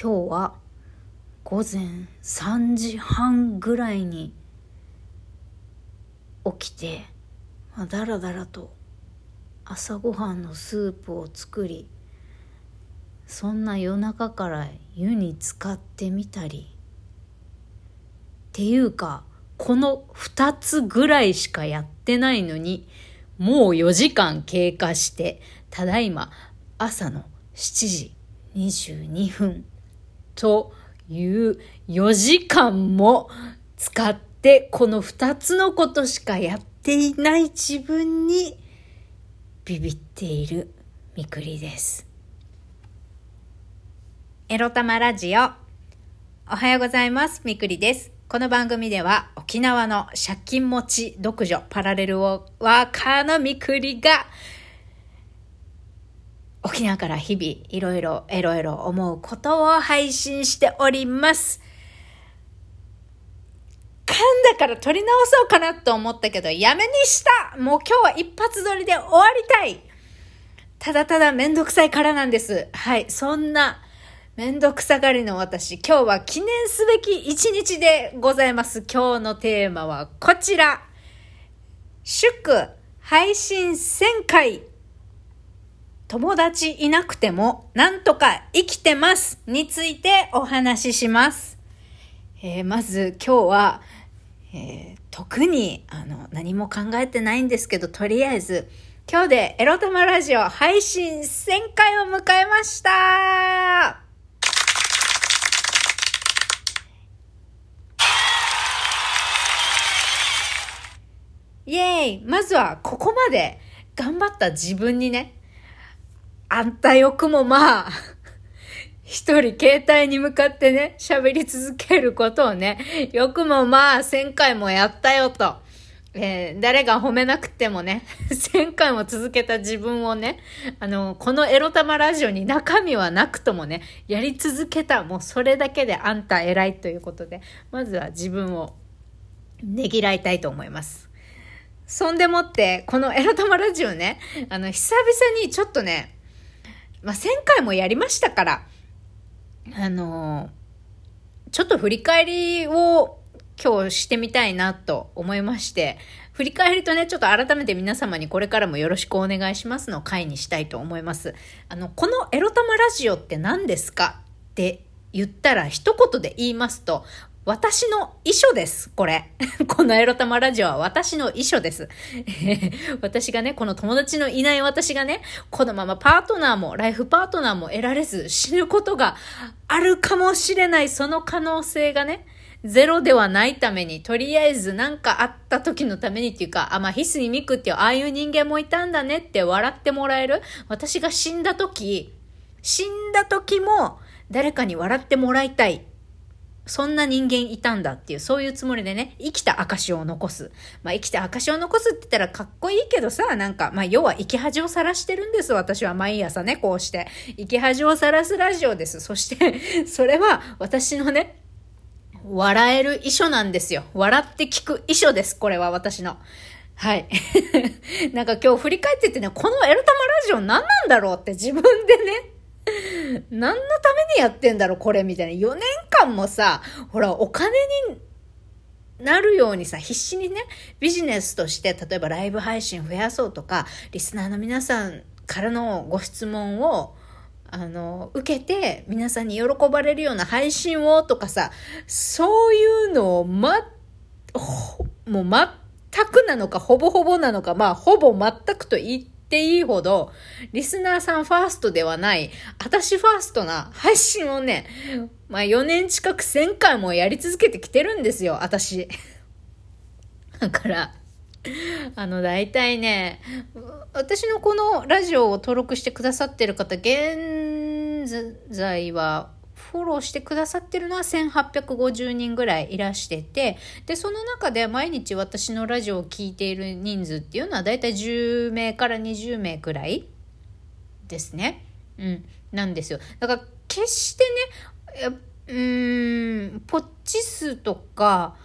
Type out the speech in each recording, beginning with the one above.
今日は午前3時半ぐらいに起きて、まあ、だらだらと朝ごはんのスープを作りそんな夜中から湯に浸かってみたりっていうかこの2つぐらいしかやってないのにもう4時間経過してただいま朝の7時22分という4時間も使ってこの2つのことしかやっていない自分にビビっているみくりです。エロ玉ラジオ。おはようございます。みくりです。この番組では沖縄の借金持ち独女パラレルワーカーのみくりが沖縄から日々いろいろエロエロ思うことを配信しております。噛んだから撮り直そうかなと思ったけど、やめにしたもう今日は一発撮りで終わりたいただただめんどくさいからなんです。はい、そんなめんどくさがりの私、今日は記念すべき一日でございます。今日のテーマはこちら。祝配信1000回友達いなくてもなんとか生きてますについてお話しします。えー、まず今日は、えー、特にあの何も考えてないんですけど、とりあえず今日でエロ玉ラジオ配信1000回を迎えましたイェーイまずはここまで頑張った自分にね、あんたよくもまあ、一人携帯に向かってね、喋り続けることをね、よくもまあ、1000回もやったよと。えー、誰が褒めなくてもね、1000回も続けた自分をね、あの、このエロ玉ラジオに中身はなくともね、やり続けた、もうそれだけであんた偉いということで、まずは自分をねぎらいたいと思います。そんでもって、このエロ玉ラジオね、あの、久々にちょっとね、まあ、1000回もやりましたから、あのー、ちょっと振り返りを今日してみたいなと思いまして、振り返りとね、ちょっと改めて皆様にこれからもよろしくお願いしますの回にしたいと思います。あの、このエロ玉ラジオって何ですかって言ったら一言で言いますと、私の遺書です、これ。このエロ玉ラジオは私の遺書です。私がね、この友達のいない私がね、このままパートナーも、ライフパートナーも得られず死ぬことがあるかもしれないその可能性がね、ゼロではないために、とりあえず何かあった時のためにっていうか、あ、まあ、ヒスにミクっていう、ああいう人間もいたんだねって笑ってもらえる。私が死んだ時、死んだ時も誰かに笑ってもらいたい。そんな人間いたんだっていう、そういうつもりでね、生きた証を残す。まあ、生きた証を残すって言ったらかっこいいけどさ、なんか、まあ、要は生き恥をさらしてるんです。私は毎朝ね、こうして。生き恥をさらすラジオです。そして、それは私のね、笑える遺書なんですよ。笑って聞く遺書です。これは私の。はい。なんか今日振り返っててね、このエルタマラジオ何なんだろうって自分でね、何のためにやってんだろう、これ、みたいな。4年間もさ、ほら、お金になるようにさ、必死にね、ビジネスとして、例えばライブ配信増やそうとか、リスナーの皆さんからのご質問を、あの、受けて、皆さんに喜ばれるような配信をとかさ、そういうのを、ま、もう全くなのか、ほぼほぼなのか、まあ、ほぼ全くと言ってっていいほど、リスナーさんファーストではない、私ファーストな配信をね、まあ4年近く1000回もやり続けてきてるんですよ、私。だから、あの、大体ね、私のこのラジオを登録してくださってる方、現在はフォローしてくださってるのは1850人ぐらいいらしてて、で、その中で毎日私のラジオを聴いている人数っていうのはだいたい10名から20名くらいですね。うん、なんですよ。だから決してね、うん、ポッチ数とか、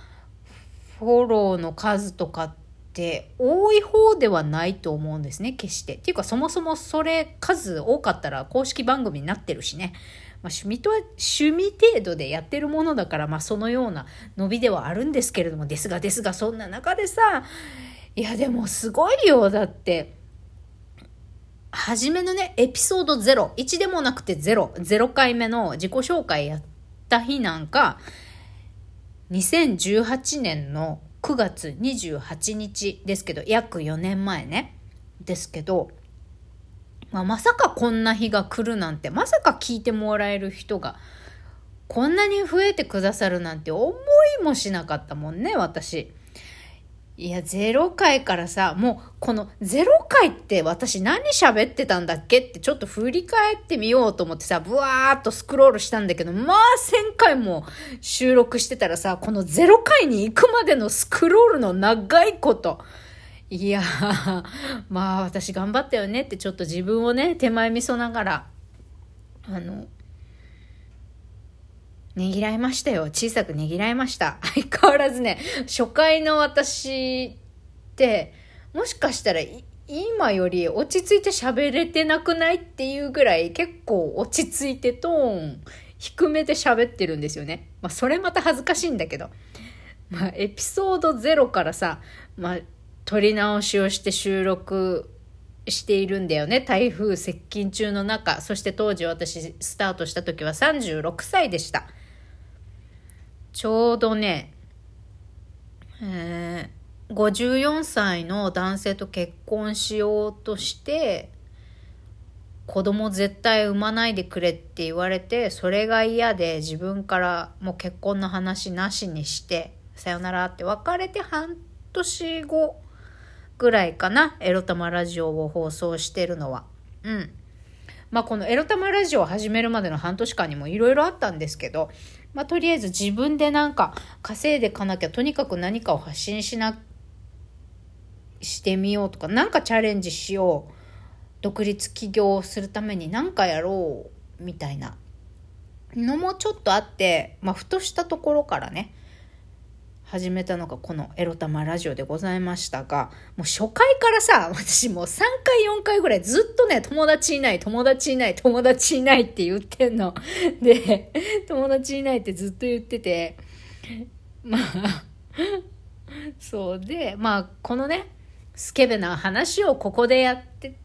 フォローの数とかっって多い方ではないと思うんですね、決して。っていうかそもそもそれ数多かったら公式番組になってるしね。まあ、趣味とは趣味程度でやってるものだから、まあ、そのような伸びではあるんですけれども、ですがですが、そんな中でさ、いやでもすごいよ、だって。初めのね、エピソード0、1でもなくて0、0回目の自己紹介やった日なんか、2018年の9月28日ですけど、約4年前ね。ですけど、まあ、まさかこんな日が来るなんて、まさか聞いてもらえる人が、こんなに増えてくださるなんて思いもしなかったもんね、私。いや、0回からさ、もう、この0回って私何喋ってたんだっけってちょっと振り返ってみようと思ってさ、ブワーっとスクロールしたんだけど、まあ1000回も収録してたらさ、この0回に行くまでのスクロールの長いこと、いや、まあ私頑張ったよねってちょっと自分をね、手前味噌ながら、あの、ねぎらいましたよ。小さくねぎらいました。相変わらずね、初回の私って、もしかしたら今より落ち着いて喋れてなくないっていうぐらい結構落ち着いてトーン低めで喋ってるんですよね。まあそれまた恥ずかしいんだけど。まあエピソード0からさ、まあ撮り直しをして収録しているんだよね。台風接近中の中。そして当時私スタートした時は36歳でした。ちょうどね、えー、54歳の男性と結婚しようとして、子供絶対産まないでくれって言われて、それが嫌で自分からもう結婚の話なしにして、さよならって別れて半年後ぐらいかな、エロ玉ラジオを放送してるのは。うん。まあこのエロ玉ラジオを始めるまでの半年間にもいろいろあったんですけど、まあとりあえず自分でなんか稼いでかなきゃとにかく何かを発信しな、してみようとか、何かチャレンジしよう。独立起業をするために何かやろうみたいなのもちょっとあって、まあふとしたところからね、始めたのがこのエロ玉ラジオでございましたが、もう初回からさ、私もう3回4回ぐらいずっとね、友達いない、友達いない、友達いないって言ってんの。で、友達いないってずっと言ってて、まあ、そうで、まあ、このね、スケベな話をここでやって、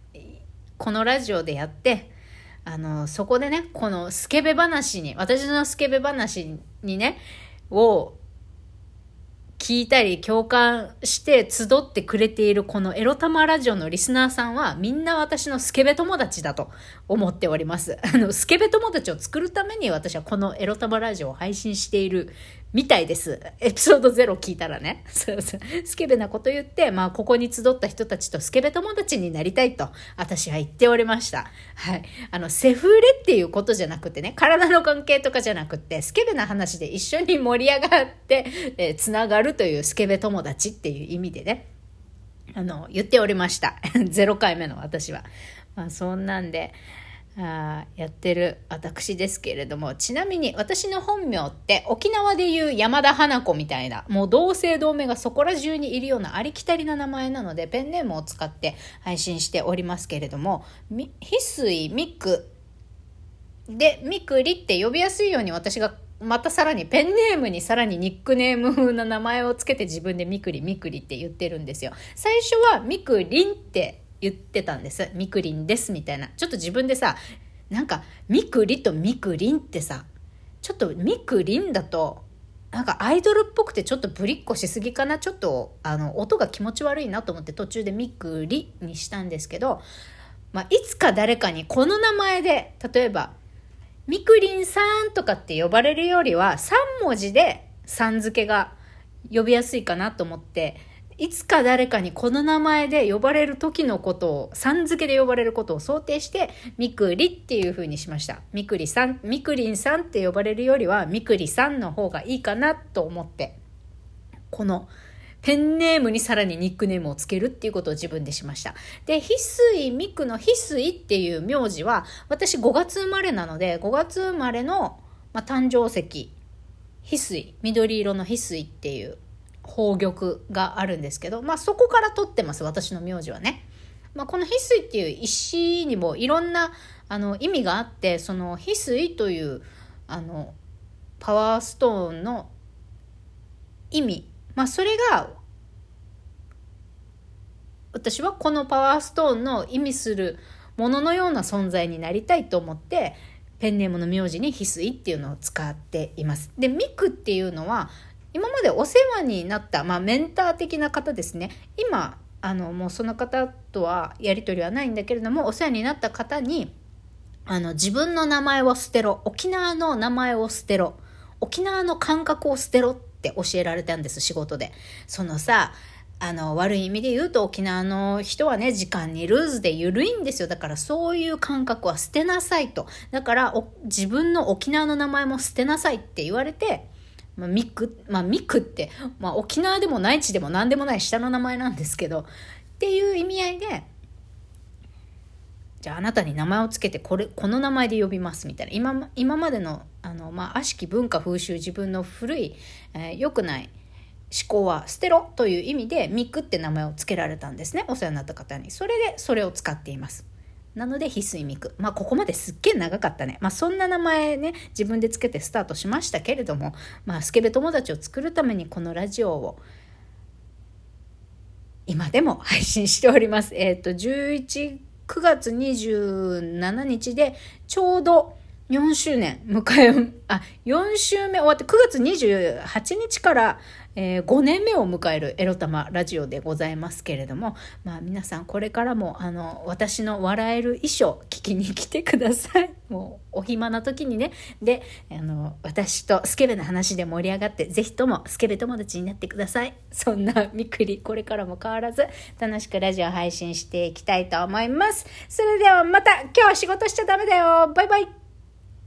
このラジオでやって、あの、そこでね、このスケベ話に、私のスケベ話にね、を聞いたり共感して集ってくれているこのエロ玉ラジオのリスナーさんはみんな私のスケベ友達だと思っております。あの、スケベ友達を作るために私はこのエロ玉ラジオを配信しているみたいです。エピソード0聞いたらね。そうそう。スケベなこと言って、まあ、ここに集った人たちとスケベ友達になりたいと、私は言っておりました。はい。あの、セフレっていうことじゃなくてね、体の関係とかじゃなくて、スケベな話で一緒に盛り上がって、えー、つながるというスケベ友達っていう意味でね、あの、言っておりました。0回目の私は。まあ、そんなんで、あやってる私ですけれども、ちなみに私の本名って沖縄でいう山田花子みたいな、もう同姓同名がそこら中にいるようなありきたりな名前なので、ペンネームを使って配信しておりますけれども、翡翠みくで、みくりって呼びやすいように私がまたさらにペンネームにさらにニックネーム風な名前をつけて自分でみくりみくりって言ってるんですよ。最初はみくりんって言ってたんです。みくりんですみたいな。ちょっと自分でさ、なんか、みくりとみくりんってさ、ちょっとみくりんだと、なんかアイドルっぽくてちょっとぶりっこしすぎかな。ちょっと、あの、音が気持ち悪いなと思って途中でみくりにしたんですけど、まあ、いつか誰かにこの名前で、例えば、みくりんさんとかって呼ばれるよりは、3文字でさん付けが呼びやすいかなと思って、いつか誰かにこの名前で呼ばれる時のことを、さん付けで呼ばれることを想定して、みくりっていう風にしました。みくりさん、みくりんさんって呼ばれるよりは、みくりさんの方がいいかなと思って、この、ペンネームにさらにニックネームをつけるっていうことを自分でしました。で、翡翠みくの翡翠っていう名字は、私5月生まれなので、5月生まれの、まあ、誕生石、翡翠、緑色の翡翠っていう宝玉があるんですけど、まあそこから取ってます、私の名字はね。まあこの翡翠っていう石にもいろんなあの意味があって、その翡翠というあのパワーストーンの意味、まあそれが私はこのパワーストーンの意味するもののような存在になりたいと思ってペンネームの名字に翡翠っていうのを使っています。で、ミクっていうのは今までお世話になった、まあ、メンター的な方ですね。今、あの、もうその方とはやり取りはないんだけれども、お世話になった方に、あの、自分の名前を捨てろ。沖縄の名前を捨てろ。沖縄の感覚を捨てろって教えられたんです、仕事で。そのさ、あの、悪い意味で言うと沖縄の人はね、時間にルーズで緩いんですよ。だからそういう感覚は捨てなさいと。だから自分の沖縄の名前も捨てなさいって言われて、まあ、ミク、まあ、ミクって、まあ、沖縄でも内地でも何でもない下の名前なんですけど、っていう意味合いで、じゃああなたに名前をつけて、これ、この名前で呼びますみたいな。今、今までの、あの、まあ、悪しき文化風習、自分の古い、えー、良くない思考は捨てろという意味で、ミクって名前を付けられたんですね。お世話になった方に。それで、それを使っています。なので、翡翠ミク。まあ、ここまですっげえ長かったね。まあ、そんな名前ね、自分でつけてスタートしましたけれども、まあ、スケベ友達を作るためにこのラジオを、今でも配信しております。えっ、ー、と、11、9月27日で、ちょうど4周年迎え、あ、4週目終わって9月28日から、えー、5年目を迎えるエロ玉ラジオでございますけれども、まあ皆さんこれからもあの、私の笑える衣装聞きに来てください。もうお暇な時にね。で、あの、私とスケベな話で盛り上がって、ぜひともスケベ友達になってください。そんなみくり、これからも変わらず楽しくラジオ配信していきたいと思います。それではまた今日は仕事しちゃダメだよ。バイバイ。